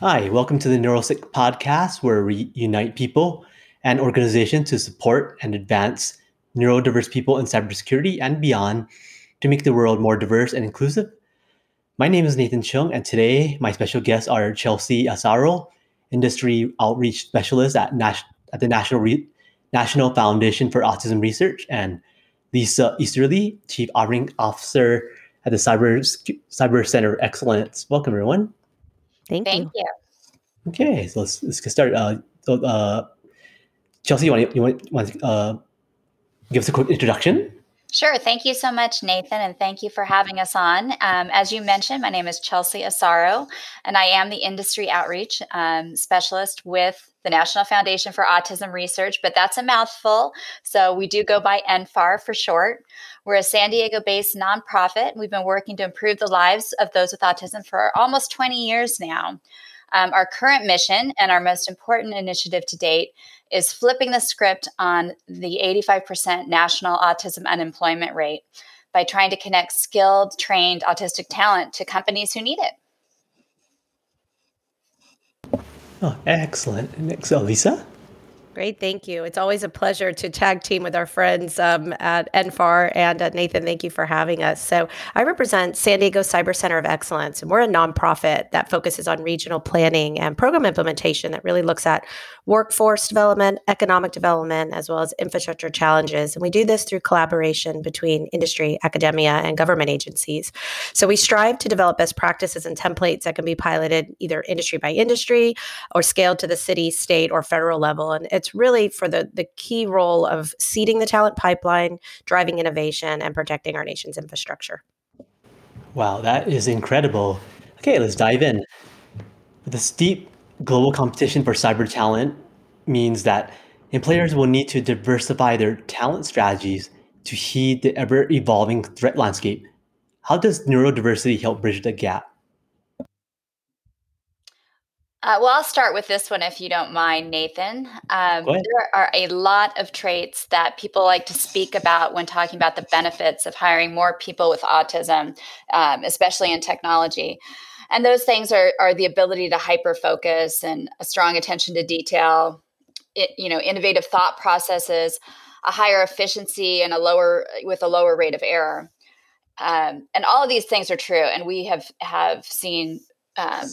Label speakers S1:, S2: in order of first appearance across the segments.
S1: Hi, welcome to the Neurosick podcast, where we unite people and organizations to support and advance neurodiverse people in cybersecurity and beyond to make the world more diverse and inclusive. My name is Nathan Chung, and today my special guests are Chelsea Asaro, Industry Outreach Specialist at, Nas- at the National, Re- National Foundation for Autism Research, and Lisa Easterly, Chief Operating Officer at the Cyber, Cyber Center Excellence. Welcome, everyone.
S2: Thank,
S3: Thank you.
S2: you.
S1: Okay, so let's, let's get started. Uh, so, uh, Chelsea, you want to, you want, want uh, give us a quick introduction?
S3: Sure. Thank you so much, Nathan, and thank you for having us on. Um, as you mentioned, my name is Chelsea Asaro, and I am the industry outreach um, specialist with the National Foundation for Autism Research, but that's a mouthful. So we do go by NFAR for short. We're a San Diego based nonprofit. We've been working to improve the lives of those with autism for almost 20 years now. Um, our current mission and our most important initiative to date is flipping the script on the 85% national autism unemployment rate by trying to connect skilled, trained autistic talent to companies who need it.
S1: Oh, excellent. Next, Lisa?
S2: Great, thank you. It's always a pleasure to tag team with our friends um, at NFAR. And uh, Nathan, thank you for having us. So, I represent San Diego Cyber Center of Excellence, and we're a nonprofit that focuses on regional planning and program implementation that really looks at workforce development, economic development, as well as infrastructure challenges. And we do this through collaboration between industry, academia, and government agencies. So, we strive to develop best practices and templates that can be piloted either industry by industry or scaled to the city, state, or federal level. And it's it's really for the the key role of seeding the talent pipeline, driving innovation, and protecting our nation's infrastructure.
S1: Wow, that is incredible. Okay, let's dive in. The steep global competition for cyber talent means that employers will need to diversify their talent strategies to heed the ever evolving threat landscape. How does neurodiversity help bridge the gap?
S3: Uh, well, I'll start with this one if you don't mind, Nathan. Um, there are a lot of traits that people like to speak about when talking about the benefits of hiring more people with autism, um, especially in technology. And those things are, are the ability to hyper focus and a strong attention to detail, it, you know, innovative thought processes, a higher efficiency, and a lower with a lower rate of error. Um, and all of these things are true, and we have have seen um,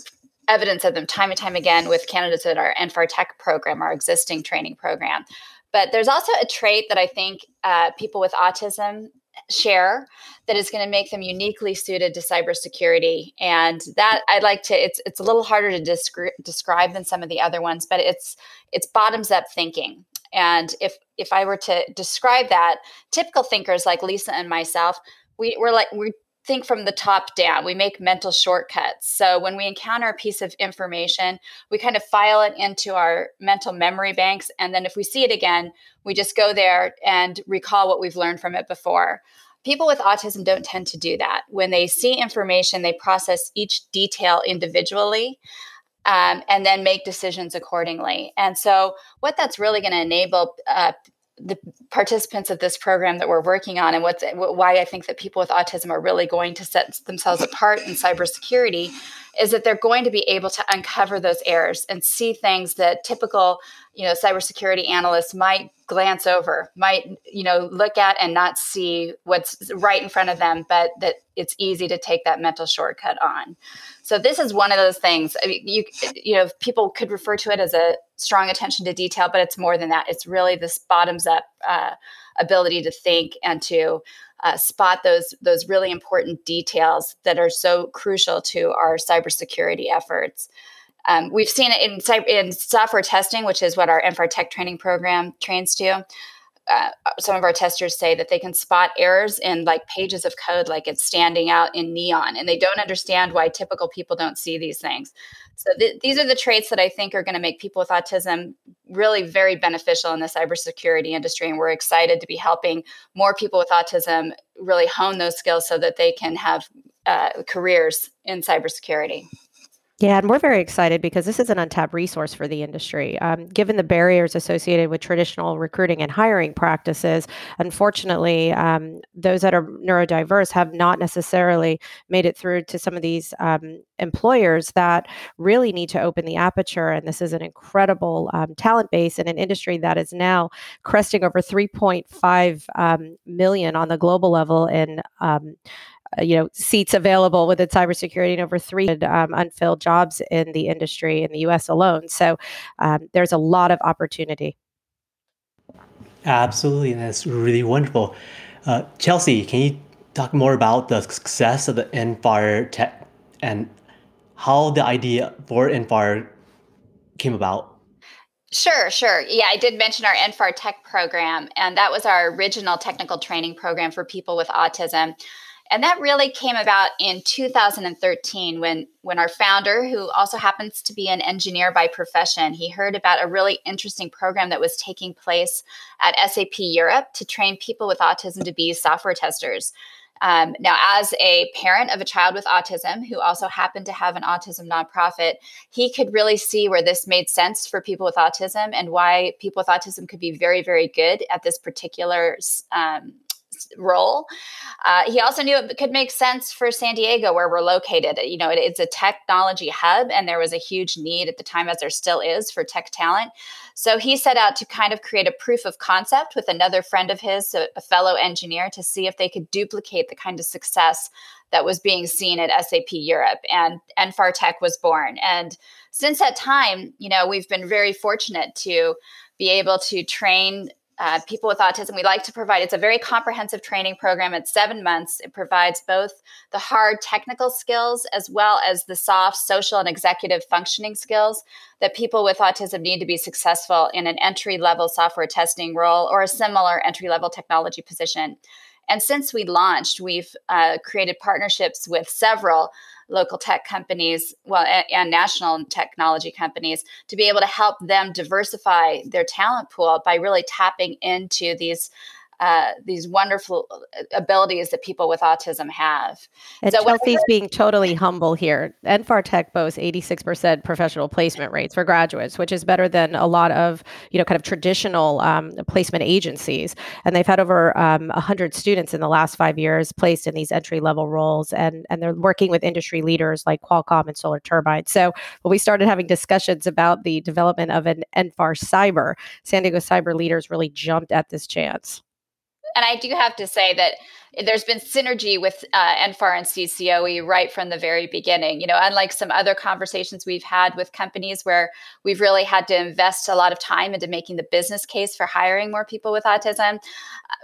S3: evidence of them time and time again with candidates at our NFAR Tech program, our existing training program. But there's also a trait that I think uh, people with autism share that is going to make them uniquely suited to cybersecurity. And that I'd like to. It's it's a little harder to descri- describe than some of the other ones, but it's it's bottoms up thinking. And if if I were to describe that, typical thinkers like Lisa and myself, we, we're like we think from the top down. We make mental shortcuts. So when we encounter a piece of information, we kind of file it into our mental memory banks. And then if we see it again, we just go there and recall what we've learned from it before. People with autism don't tend to do that. When they see information, they process each detail individually. Um, and then make decisions accordingly. And so, what that's really going to enable uh, the participants of this program that we're working on and what's why I think that people with autism are really going to set themselves apart in cybersecurity is that they're going to be able to uncover those errors and see things that typical, you know, cybersecurity analysts might glance over, might, you know, look at and not see what's right in front of them, but that it's easy to take that mental shortcut on. So this is one of those things. I mean, you you know, people could refer to it as a strong attention to detail, but it's more than that. It's really this bottoms up uh, ability to think and to uh, spot those those really important details that are so crucial to our cybersecurity efforts. Um, we've seen it in, in software testing, which is what our NFAR Tech training program trains to. Uh, some of our testers say that they can spot errors in like pages of code like it's standing out in neon and they don't understand why typical people don't see these things. So th- these are the traits that i think are going to make people with autism really very beneficial in the cybersecurity industry and we're excited to be helping more people with autism really hone those skills so that they can have uh, careers in cybersecurity
S2: Yeah, and we're very excited because this is an untapped resource for the industry. Um, given the barriers associated with traditional recruiting and hiring practices, unfortunately, um, those that are neurodiverse have not necessarily made it through to some of these um, employers that really need to open the aperture. And this is an incredible um, talent base in an industry that is now cresting over 3.5 um, million on the global level in um, you know seats available within cybersecurity and over three um, unfilled jobs in the industry in the U.S. alone. So um, there's a lot of opportunity.
S1: Absolutely, and that's really wonderful. Uh, Chelsea, can you talk more about the success of the NFAR Tech and how the idea for NFAR came about?
S3: Sure, sure. Yeah, I did mention our NFAR Tech program, and that was our original technical training program for people with autism. And that really came about in 2013 when when our founder, who also happens to be an engineer by profession, he heard about a really interesting program that was taking place at SAP Europe to train people with autism to be software testers. Um, now, as a parent of a child with autism who also happened to have an autism nonprofit, he could really see where this made sense for people with autism and why people with autism could be very, very good at this particular um, role. Uh, he also knew it could make sense for San Diego, where we're located. You know, it, it's a technology hub, and there was a huge need at the time, as there still is, for tech talent. So he set out to kind of create a proof of concept with another friend of his, a, a fellow engineer, to see if they could duplicate the kind of success that was being seen at SAP Europe. And NFAR Tech was born. And since that time, you know, we've been very fortunate to be able to train uh, people with autism. We like to provide, it's a very comprehensive training program. It's seven months. It provides both the hard technical skills as well as the soft social and executive functioning skills that people with autism need to be successful in an entry level software testing role or a similar entry level technology position. And since we launched, we've uh, created partnerships with several local tech companies, well, and, and national technology companies to be able to help them diversify their talent pool by really tapping into these uh, these wonderful uh, abilities that people with autism have.
S2: And so Chelsea's being totally humble here. NFAR Tech boasts 86% professional placement rates for graduates, which is better than a lot of, you know, kind of traditional um, placement agencies. And they've had over um, 100 students in the last five years placed in these entry level roles. And, and they're working with industry leaders like Qualcomm and Solar Turbine. So when we started having discussions about the development of an NFAR Cyber, San Diego Cyber leaders really jumped at this chance
S3: and I do have to say that there's been synergy with uh, NFAR and CCOE right from the very beginning. You know, unlike some other conversations we've had with companies where we've really had to invest a lot of time into making the business case for hiring more people with autism. Uh,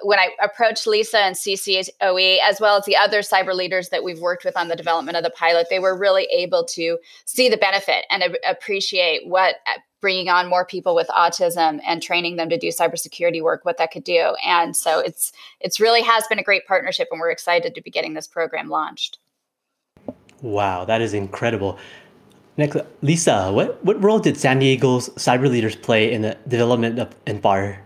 S3: when I approached Lisa and CCOE, as well as the other cyber leaders that we've worked with on the development of the pilot, they were really able to see the benefit and appreciate what uh, bringing on more people with autism and training them to do cybersecurity work, what that could do. And so it's it's really has been a great partnership, and we're excited to be getting this program launched.
S1: Wow, that is incredible. Next, Lisa, what, what role did San Diego's cyber leaders play in the development of NFAR?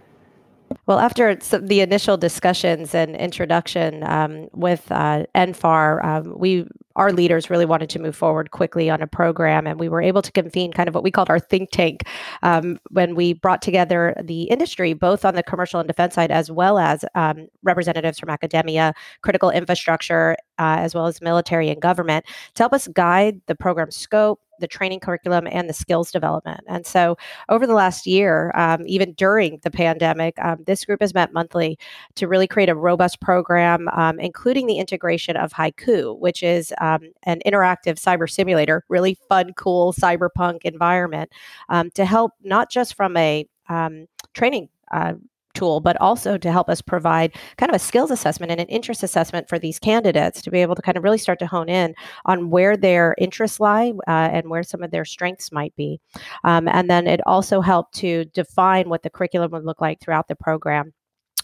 S2: Well, after the initial discussions and introduction um, with uh, NFAR, um, we our leaders really wanted to move forward quickly on a program, and we were able to convene kind of what we called our think tank um, when we brought together the industry, both on the commercial and defense side, as well as um, representatives from academia, critical infrastructure, uh, as well as military and government, to help us guide the program scope, the training curriculum and the skills development. And so, over the last year, um, even during the pandemic, um, this group has met monthly to really create a robust program, um, including the integration of Haiku, which is um, an interactive cyber simulator, really fun, cool cyberpunk environment um, to help not just from a um, training uh, tool, but also to help us provide kind of a skills assessment and an interest assessment for these candidates to be able to kind of really start to hone in on where their interests lie uh, and where some of their strengths might be. Um, and then it also helped to define what the curriculum would look like throughout the program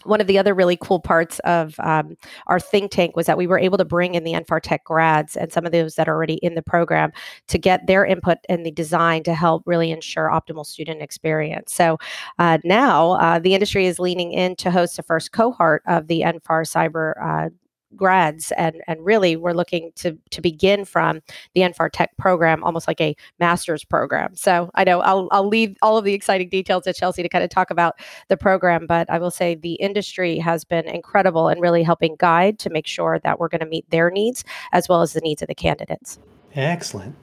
S2: one of the other really cool parts of um, our think tank was that we were able to bring in the NFAR Tech grads and some of those that are already in the program to get their input in the design to help really ensure optimal student experience. So uh, now uh, the industry is leaning in to host the first cohort of the NFAR Cyber uh, grads and and really we're looking to to begin from the NFAR Tech program almost like a master's program. So I know I'll I'll leave all of the exciting details to Chelsea to kind of talk about the program, but I will say the industry has been incredible in really helping guide to make sure that we're going to meet their needs as well as the needs of the candidates.
S1: Excellent.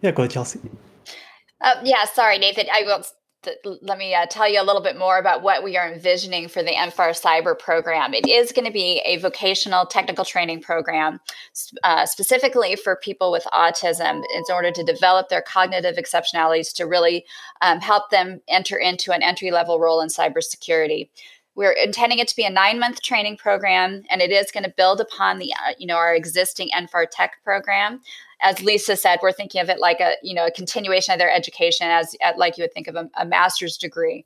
S1: Yeah, go ahead, Chelsea.
S3: Uh, yeah, sorry, Nathan. I will let me uh, tell you a little bit more about what we are envisioning for the NFAR Cyber program. It is going to be a vocational technical training program uh, specifically for people with autism in order to develop their cognitive exceptionalities to really um, help them enter into an entry level role in cybersecurity. We're intending it to be a nine month training program, and it is going to build upon the uh, you know our existing NFAR Tech program as Lisa said, we're thinking of it like a you know a continuation of their education, as like you would think of a, a master's degree.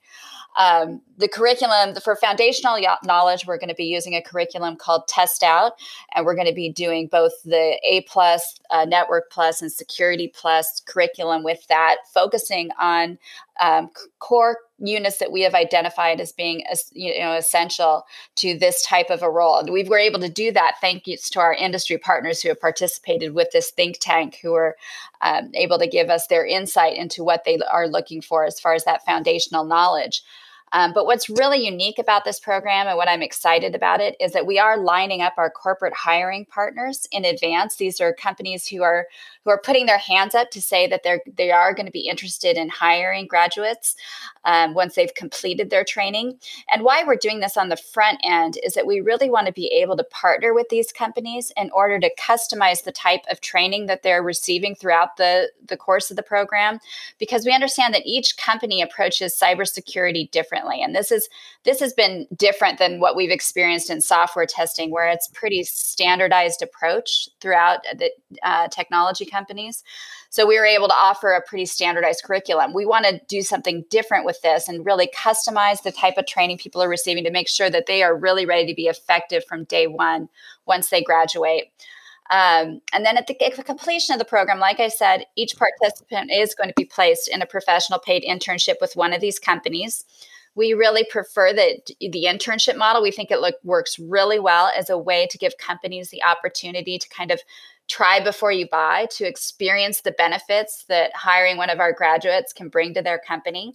S3: Um, the curriculum for foundational knowledge, we're going to be using a curriculum called TestOut, and we're going to be doing both the A plus, uh, Network Plus, and Security Plus curriculum with that, focusing on um, core units that we have identified as being you know essential to this type of a role. And we were able to do that thanks to our industry partners who have participated with this think tank, who are um, able to give us their insight into what they are looking for as far as that foundational knowledge. Um, but what's really unique about this program and what I'm excited about it is that we are lining up our corporate hiring partners in advance. These are companies who are who are putting their hands up to say that they're they are going to be interested in hiring graduates um, once they've completed their training. And why we're doing this on the front end is that we really want to be able to partner with these companies in order to customize the type of training that they're receiving throughout the the course of the program, because we understand that each company approaches cybersecurity differently, and this is this has been different than what we've experienced in software testing, where it's pretty standardized approach throughout the uh, technology companies. So we were able to offer a pretty standardized curriculum. We want to do something different with this and really customize the type of training people are receiving to make sure that they are really ready to be effective from day one once they graduate. Um, and then at the, at the, completion of the program, like I said, each participant is going to be placed in a professional paid internship with one of these companies. We really prefer that the internship model. We think it look, works really well as a way to give companies the opportunity to kind of try before you buy to experience the benefits that hiring one of our graduates can bring to their company.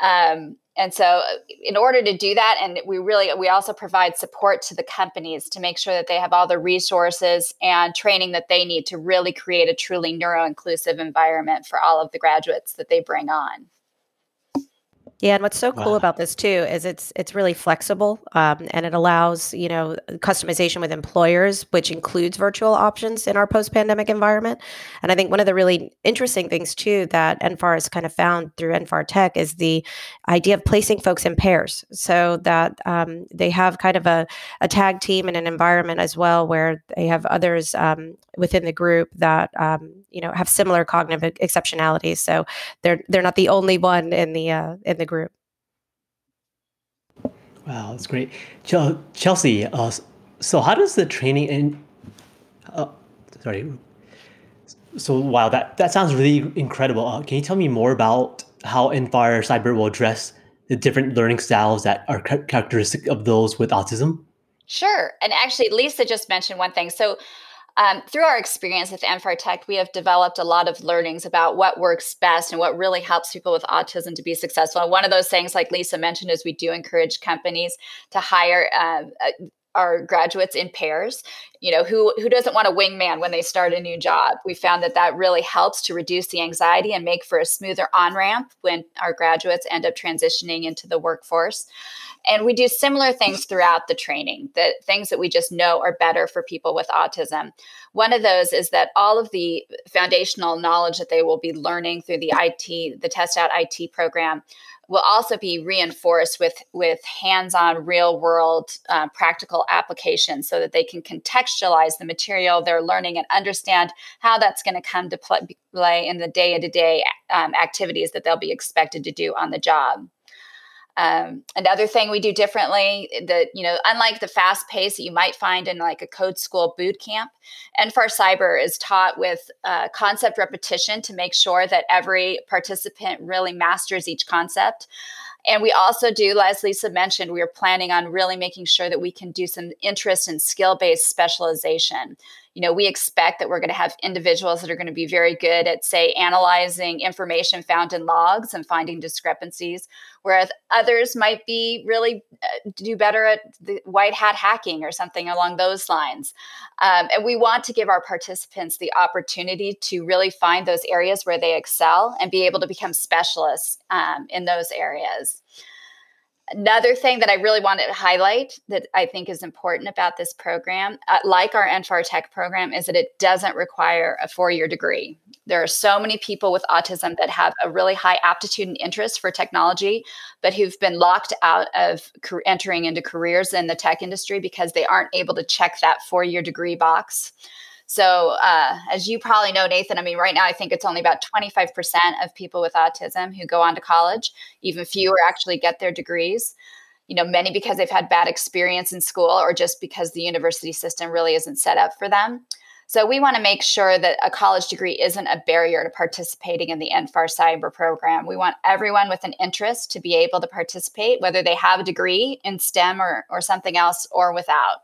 S3: Um, and so uh, in order to do that and we really we also provide support to the companies to make sure that they have all the resources and training that they need to really create a truly neuro inclusive environment for all of the graduates that they bring on
S2: yeah, and what's so cool wow. about this too is it's it's really flexible, um, and it allows you know customization with employers, which includes virtual options in our post-pandemic environment. And I think one of the really interesting things too that NFAR has kind of found through NFAR Tech is the idea of placing folks in pairs, so that um, they have kind of a, a tag team in an environment as well, where they have others um, within the group that um, you know have similar cognitive exceptionalities. So they're they're not the only one in the uh, in the group.
S1: Wow, that's great, Chelsea. Uh, so how does the training and uh, sorry. So wow, that that sounds really incredible. Uh, can you tell me more about how NFAR Cyber will address the different learning styles that are characteristic of those with autism?
S3: Sure. And actually, Lisa just mentioned one thing. So um, through our experience with NFAR Tech, we have developed a lot of learnings about what works best and what really helps people with autism to be successful. And one of those things, like Lisa mentioned, is we do encourage companies to hire uh, our graduates in pairs. You know who who doesn't want a wingman when they start a new job? We found that that really helps to reduce the anxiety and make for a smoother on ramp when our graduates end up transitioning into the workforce and we do similar things throughout the training that things that we just know are better for people with autism. One of those is that all of the foundational knowledge that they will be learning through the it the TestOut it program will also be reinforced with with hands-on real world uh, practical applications so that they can contextualize the material they're learning and understand how that's going to come to play in the day-to-day um, activities that they'll be expected to do on the job um, another thing we do differently that you know unlike the fast pace that you might find in like a code school boot camp NFAR cyber is taught with uh, concept repetition to make sure that every participant really masters each concept. And we also do, as Lisa mentioned, we are planning on really making sure that we can do some interest and skill based specialization. You know we expect that we're going to have individuals that are going to be very good at say analyzing information found in logs and finding discrepancies whereas others might be really uh, do better at the white hat hacking or something along those lines. Um, and we want to give our participants the opportunity to really find those areas where they excel and be able to become specialists um, in those areas Another thing that I really wanted to highlight that I think is important about this program, uh, like our NFAR Tech program, is that it doesn't require a four year degree. There are so many people with autism that have a really high aptitude and interest for technology, but who've been locked out of entering into careers in the tech industry because they aren't able to check that four year degree box. So, uh, as you probably know, Nathan, I mean, right now I think it's only about 25% of people with autism who go on to college. Even fewer actually get their degrees. You know, many because they've had bad experience in school or just because the university system really isn't set up for them. So, we want to make sure that a college degree isn't a barrier to participating in the NFAR Cyber program. We want everyone with an interest to be able to participate, whether they have a degree in STEM or, or something else or without.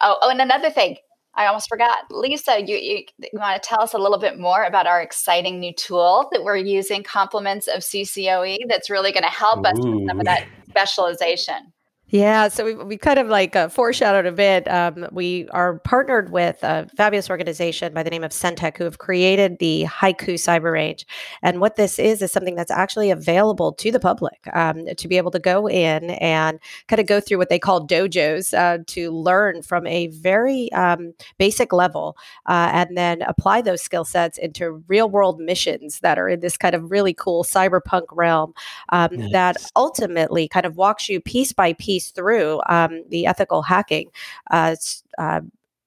S3: Oh, oh, and another thing, I almost forgot. Lisa, you, you, you, want to tell us a little bit more about our exciting new tool that we're using, Compliments of CCOE, that's really going to help Ooh. us with some of that specialization.
S2: Yeah, so we, we kind of like uh, foreshadowed a bit. Um, we are partnered with a fabulous organization by the name of Centec who have created the Haiku Cyber Range. And what this is, is something that's actually available to the public um, to be able to go in and kind of go through what they call dojos uh, to learn from a very um, basic level uh, and then apply those skill sets into real world missions that are in this kind of really cool cyberpunk realm um, nice. that ultimately kind of walks you piece by piece piece through um, the ethical hacking uh, uh,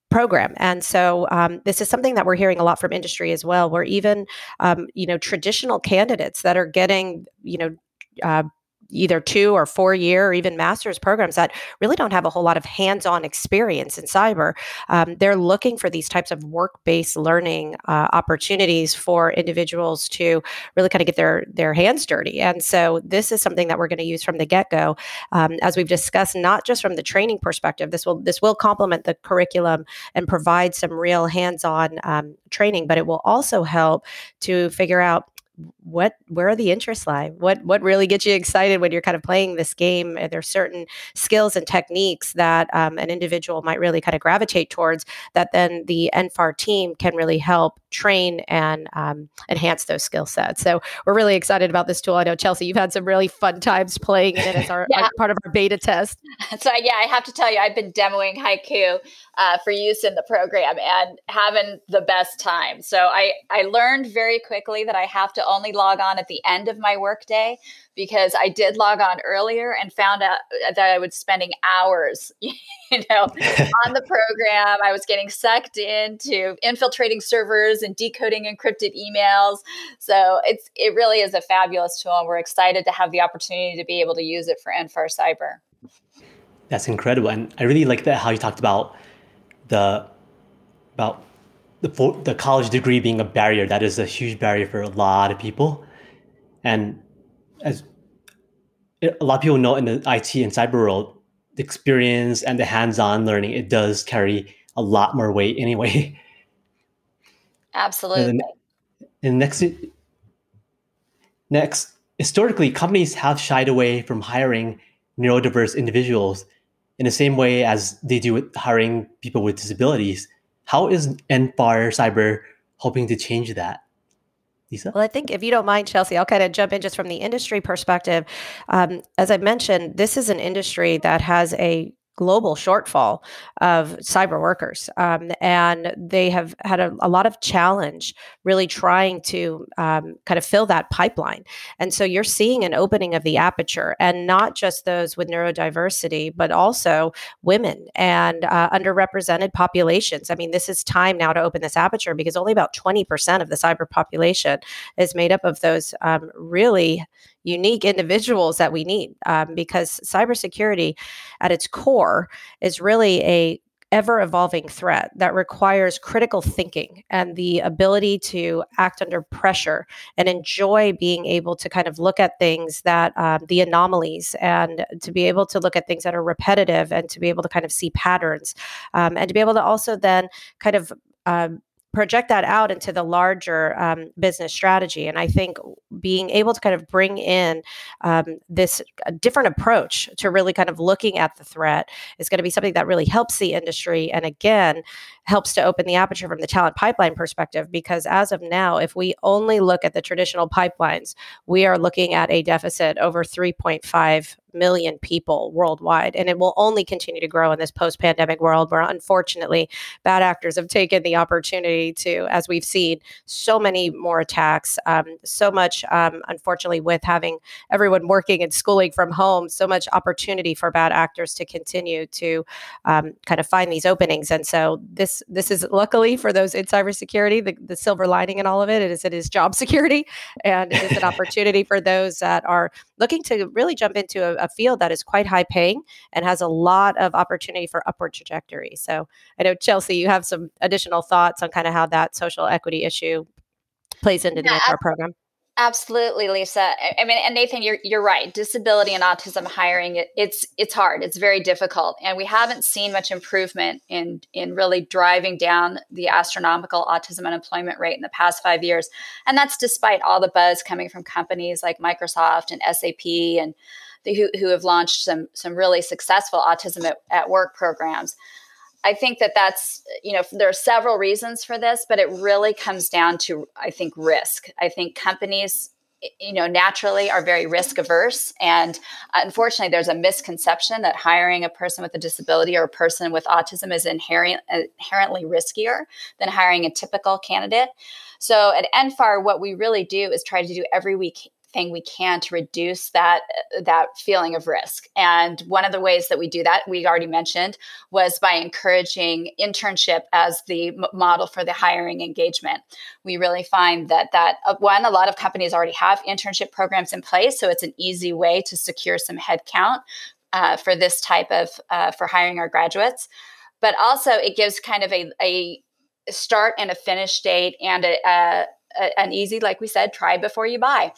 S2: program. And so um, this is something that we're hearing a lot from industry as well, where even um, you know traditional candidates that are getting you know uh, either two or four year or even master's programs that really don't have a whole lot of hands on experience in cyber. Um, they're looking for these types of work based learning uh, opportunities for individuals to really kind of get their, their hands dirty. And so this is something that we're going to use from the get go. Um, as we've discussed, not just from the training perspective, this will, this will complement the curriculum and provide some real hands on um, training, but it will also help to figure out what where are the interests lie? What what really gets you excited when you're kind of playing this game? And there's certain skills and techniques that um, an individual might really kind of gravitate towards that then the nfar team can really help train and um, enhance those skill sets? So we're really excited about this tool. I know chelsea you've had some really fun times playing it as our, yeah. our part of our beta test.
S3: So yeah i have to tell you i've been demoing haiku uh, for use in the program and having the best time. So i i learned very quickly that i have to only log on at the end of my workday because I did log on earlier and found out that I was spending hours, you know, on the program. I was getting sucked into infiltrating servers and decoding encrypted emails. So it's it really is a fabulous tool, and we're excited to have the opportunity to be able to use it for NFAR Cyber.
S1: That's incredible, and I really like that how you talked about the about the, the college degree being a barrier that is a huge barrier for a lot of people and as a lot of people know in the IT and cyber world, the experience and the hands-on learning it does carry a lot more weight anyway.
S3: Absolutely.
S1: And, and next, next, historically, companies have shied away from hiring neurodiverse individuals in the same way as they do with hiring people with disabilities. How is NFAR Cyber hoping to change that?
S2: Lisa? Well, I think if you don't mind, Chelsea, I'll kind of jump in just from the industry perspective. Um, as I mentioned, this is an industry that has a global shortfall of cyber workers. Um, and they have had a, a, lot of challenge really trying to um, kind of fill that pipeline. And so you're seeing an opening of the aperture, and not just those with neurodiversity, but also women and uh, underrepresented populations. I mean, this is time now to open this aperture because only about 20% of the cyber population is made up of those um, really unique individuals that we need um, because cybersecurity at its core is really a ever evolving threat that requires critical thinking and the ability to act under pressure and enjoy being able to kind of look at things that um, the anomalies and to be able to look at things that are repetitive and to be able to kind of see patterns um, and to be able to also then kind of um, project that out into the larger um, business strategy. And I think being able to kind of bring in um, this different approach to really kind of looking at the threat is going to be something that really helps the industry. And again, helps to open the aperture from the talent pipeline perspective. Because as of now, if we only look at the traditional pipelines, we are looking at a deficit over 3.5 million people worldwide. And it will only continue to grow in this post pandemic world where, unfortunately, bad actors have taken the opportunity to, as we've seen, so many more attacks, um, so much, um, unfortunately, with having everyone working and schooling from home, so much opportunity for bad actors to continue to um, kind of find these openings. And so, this this is luckily for those in cybersecurity, the, the silver lining in all of it is it is job security. And it is an opportunity for those that are looking to really jump into a, a field that is quite high paying and has a lot of opportunity for upward trajectory. So I know Chelsea, you have some additional thoughts on kind of how that social equity issue plays into yeah, the program.
S3: Absolutely, Lisa. I mean, and Nathan, you're you're right. Disability and autism hiring it, it's it's hard. It's very difficult, and we haven't seen much improvement in in really driving down the astronomical autism unemployment rate in the past five years. And that's despite all the buzz coming from companies like Microsoft and SAP and who who have launched some some really successful autism at, at work programs. I think that that's, you know, there are several reasons for this, but it really comes down to, I think, risk. I think companies, you know, naturally are very risk averse. And unfortunately, there's a misconception that hiring a person with a disability or a person with autism is inherent, inherently riskier than hiring a typical candidate. So at NFAR, what we really do is try to do every week everything we can to reduce that that feeling of risk. And one of the ways that we do that, we already mentioned, was by encouraging internship as the m- model for the hiring engagement. We really find that that uh, one, a lot of companies already have internship programs in place, so it's an easy way to secure some headcount uh, for this type of uh, for hiring our graduates. But also, it gives kind of a, a start and a finish date and a, a an easy, like we said, try before you buy.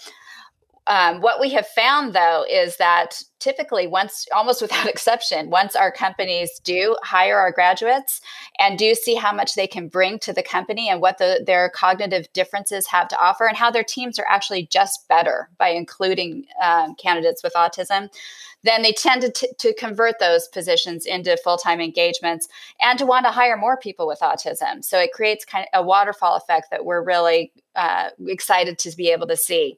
S3: Um, what we have found though is that typically once almost without exception once our companies do hire our graduates and do see how much they can bring to the company and what the, their cognitive differences have to offer and how their teams are actually just better by including um, candidates with autism then they tend to, t- to convert those positions into full-time engagements and to want to hire more people with autism. So it creates kind of a waterfall effect that we're really uh, excited to be able to see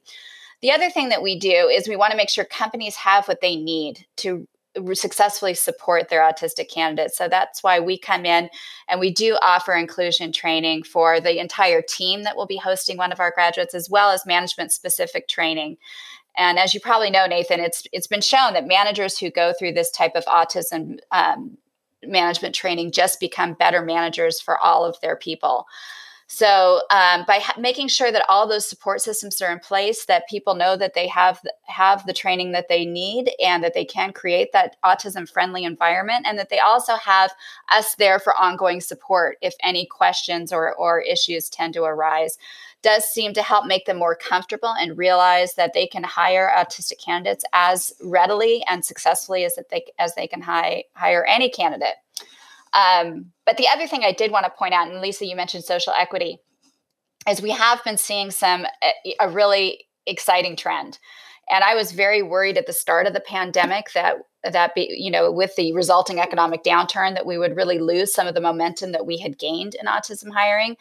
S3: the other thing that we do is we want to make sure companies have what they need to successfully support their autistic candidates. So that's why we come in and we do offer inclusion training for the entire team that will be hosting one of our graduates, as well as management specific training. And as you probably know, Nathan, it's it's been shown that managers who go through this type of autism um, management training just become better managers for all of their people. So um, by ha- making sure that all those support systems are in place, that people know that they have have the training that they need, and that they can create that autism friendly environment, and that they also have us there for ongoing support if any questions or or issues tend to arise does seem to help make them more comfortable and realize that they can hire autistic candidates as readily and successfully as they as they can hi- hire any candidate. Um, but the other thing I did want to point out, and Lisa, you mentioned social equity, is we have been seeing some a really exciting trend. And I was very worried at the start of the pandemic that that be, you know with the resulting economic downturn that we would really lose some of the momentum that we had gained in autism hiring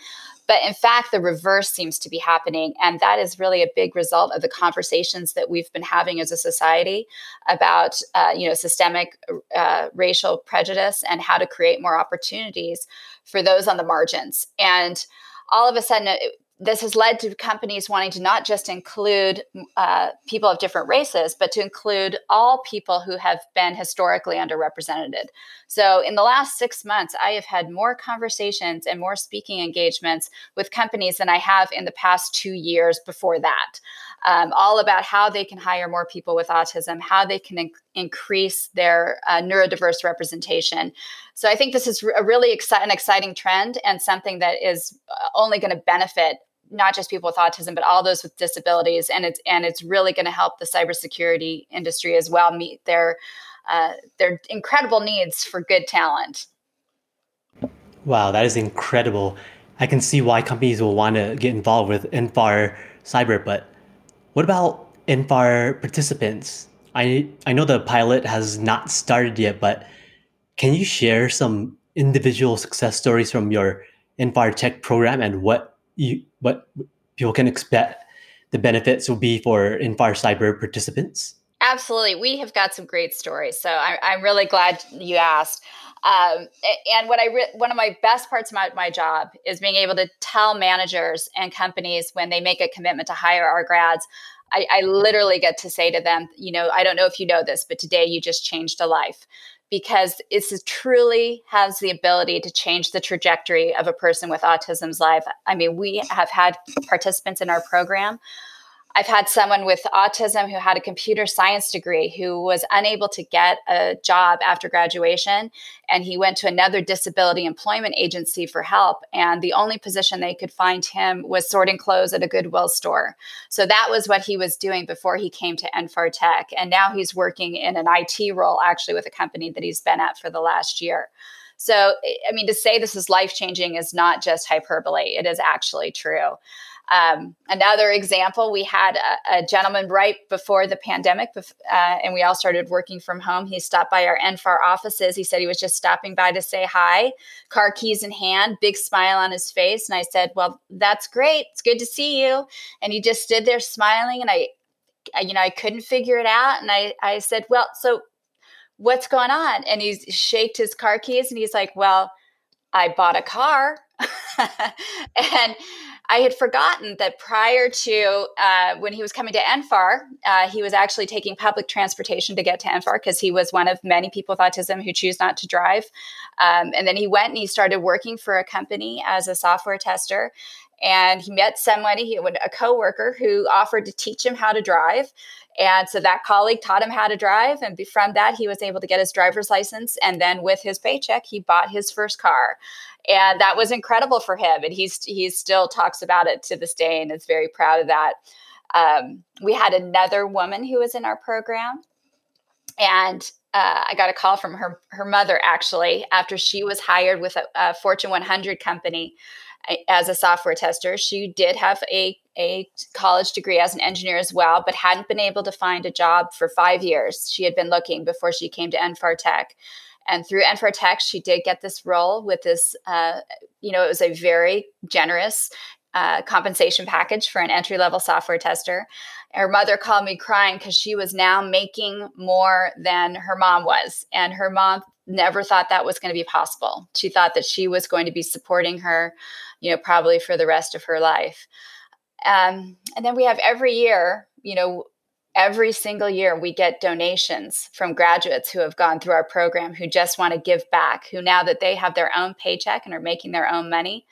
S3: but in fact, the reverse seems to be happening. And that is really a big result of the conversations that we've been having as a society about, uh, you know, systemic uh, racial prejudice and how to create more opportunities for those on the margins. And all of a sudden, this has led to companies wanting to not just include uh, people of different races, but to include all people who have been historically underrepresented. So, in the last six months, I have had more conversations and more speaking engagements with companies than I have in the past two years before that. Um, all about how they can hire more people with autism, how they can in- increase their uh, neurodiverse representation. So I think this is a really exci- an exciting trend and something that is uh, only going to benefit not just people with autism, but all those with disabilities, and it's and it's really going to help the cybersecurity industry as well meet their uh, their incredible needs for good talent.
S1: Wow, that is incredible. I can see why companies will want to get involved with NFAR Cyber, but what about NFAR participants? I I know the pilot has not started yet, but can you share some individual success stories from your NFAR Tech program and what you what people can expect the benefits will be for NFAR Cyber participants?
S3: Absolutely. We have got some great stories. So I, am really glad you asked. Um, and what I re- one of my best parts about my job is being able to tell managers and companies when they make a commitment to hire our grads. I, I literally get to say to them, you know, I don't know if you know this, but today you just changed a life because it truly has the ability to change the trajectory of a person with autism's life. I mean, we have had participants in our program I've had someone with autism who had a computer science degree who was unable to get a job after graduation. And he went to another disability employment agency for help. And the only position they could find him was sorting clothes at a Goodwill store. So that was what he was doing before he came to NFAR Tech. And now he's working in an IT role, actually, with a company that he's been at for the last year. So, I mean, to say this is life changing is not just hyperbole, it is actually true. Um, another example, we had a, a, gentleman right before the pandemic, uh, and we all started working from home. He stopped by our NFAR offices. He said he was just stopping by to say hi, car keys in hand, big smile on his face. And I said, Well, that's great. It's good to see you. And he just stood there smiling. And I, I you know, I couldn't figure it out. And I, I said, Well, so what's going on? And he's shaked his car keys and he's like, Well, I bought a car. and I had forgotten that prior to uh, when he was coming to NFAR, uh, he was actually taking public transportation to get to NFAR because he was one of many people with autism who choose not to drive. Um, and then he went and he started working for a company as a software tester. And he met somebody, he, a coworker, who offered to teach him how to drive. And so that colleague taught him how to drive. And from that, he was able to get his driver's license. And then with his paycheck, he bought his first car and that was incredible for him and he's he still talks about it to this day and is very proud of that um, we had another woman who was in our program and uh, I got a call from her her mother actually after she was hired with a, a, Fortune 100 company as a software tester. She did have a a college degree as an engineer as well, but hadn't been able to find a job for five years. She had been looking before she came to NFAR Tech. And through NFAR Tech, she did get this role with this, uh, you know, it was a very generous uh, compensation package for an entry level software tester. Her mother called me crying because she was now making more than her mom was. And her mom never thought that was going to be possible. She thought that she was going to be supporting her, you know, probably for the rest of her life. Um, and then we have every year, you know, every single year we get donations from graduates who have gone through our program who just want to give back who now that they have their own paycheck and are making their own money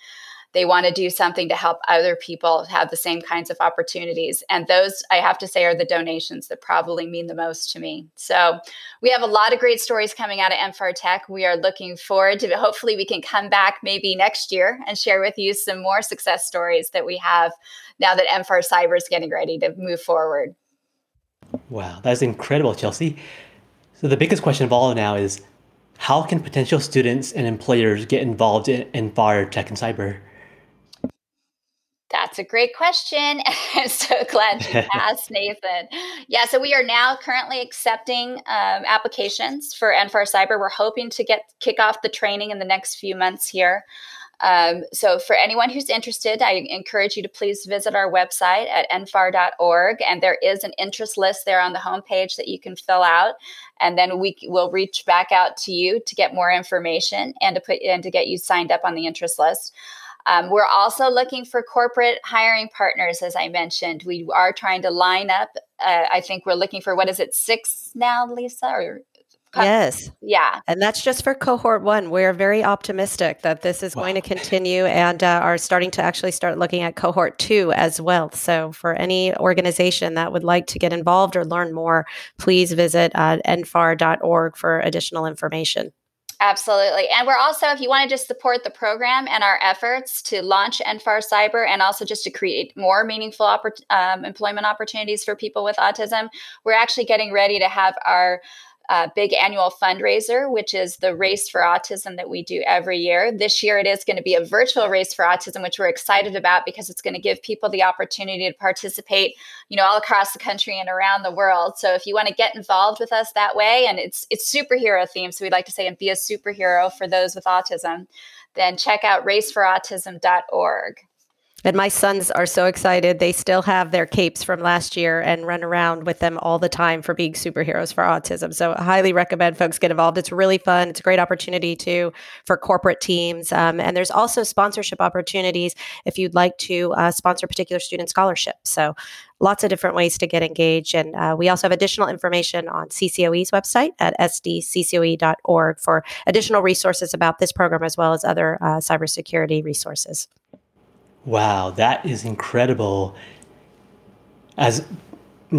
S3: they want to do something to help other people have the same kinds of opportunities and those i have to say are the donations that probably mean the most to me so we have a lot of great stories coming out of NFAR tech we are looking forward to hopefully we can come back maybe next year and share with you some more success stories that we have now that NFAR cyber is getting ready to move forward
S1: Wow, that's incredible, Chelsea. So the biggest question of all now is how can potential students and employers get involved in, NFAR tech and cyber?
S3: That's a great question. I'm so glad you asked, Nathan. Yeah, so we are now currently accepting um, applications for NFAR Cyber. We're hoping to get kick off the training in the next few months here. Um, so, for anyone who's interested, I encourage you to please visit our website at nfar.org. And there is an interest list there on the homepage that you can fill out. And then we will reach back out to you to get more information and to put and to get you signed up on the interest list. Um, we're also looking for corporate hiring partners, as I mentioned. We are trying to line up. Uh, I think we're looking for what is it, six now, Lisa, or
S2: Yes.
S3: Yeah.
S2: And that's just for cohort one. We're very optimistic that this is wow. going to continue and uh, are starting to actually start looking at cohort two as well. So, for any organization that would like to get involved or learn more, please visit uh, nfar.org for additional information.
S3: Absolutely. And we're also, if you want to just support the program and our efforts to launch NFAR Cyber and also just to create more meaningful oppor- um, employment opportunities for people with autism, we're actually getting ready to have our uh, big annual fundraiser, which is the Race for Autism that we do every year. This year, it is going to be a virtual Race for Autism, which we're excited about because it's going to give people the opportunity to participate, you know, all across the country and around the world. So if you want to get involved with us that way, and it's it's superhero themed, so we'd like to say and be a superhero for those with autism, then check out raceforautism.org.
S2: And my sons are so excited. They still have their capes from last year and run around with them all the time for being superheroes for autism. So I highly recommend folks get involved. It's really fun. It's a great opportunity too for corporate teams. Um, and there's also sponsorship opportunities if you'd like to uh, sponsor particular student scholarships. So lots of different ways to get engaged. And uh, we also have additional information on CCOE's website at sdccoe.org for additional resources about this program as well as other uh, cybersecurity resources.
S1: Wow, that is incredible. As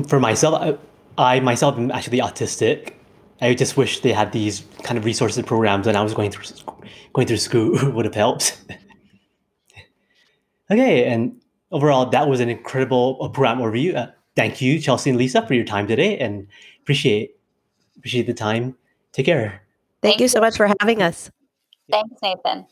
S1: for myself, I, I myself am actually autistic. I just wish they had these kind of resources programs when I was going through going through school would have helped. okay, and overall, that was an incredible uh, program overview. Uh, thank you, Chelsea and Lisa, for your time today, and appreciate appreciate the time. Take care.
S2: Thank, thank you so much for having us.
S3: Thanks, Nathan.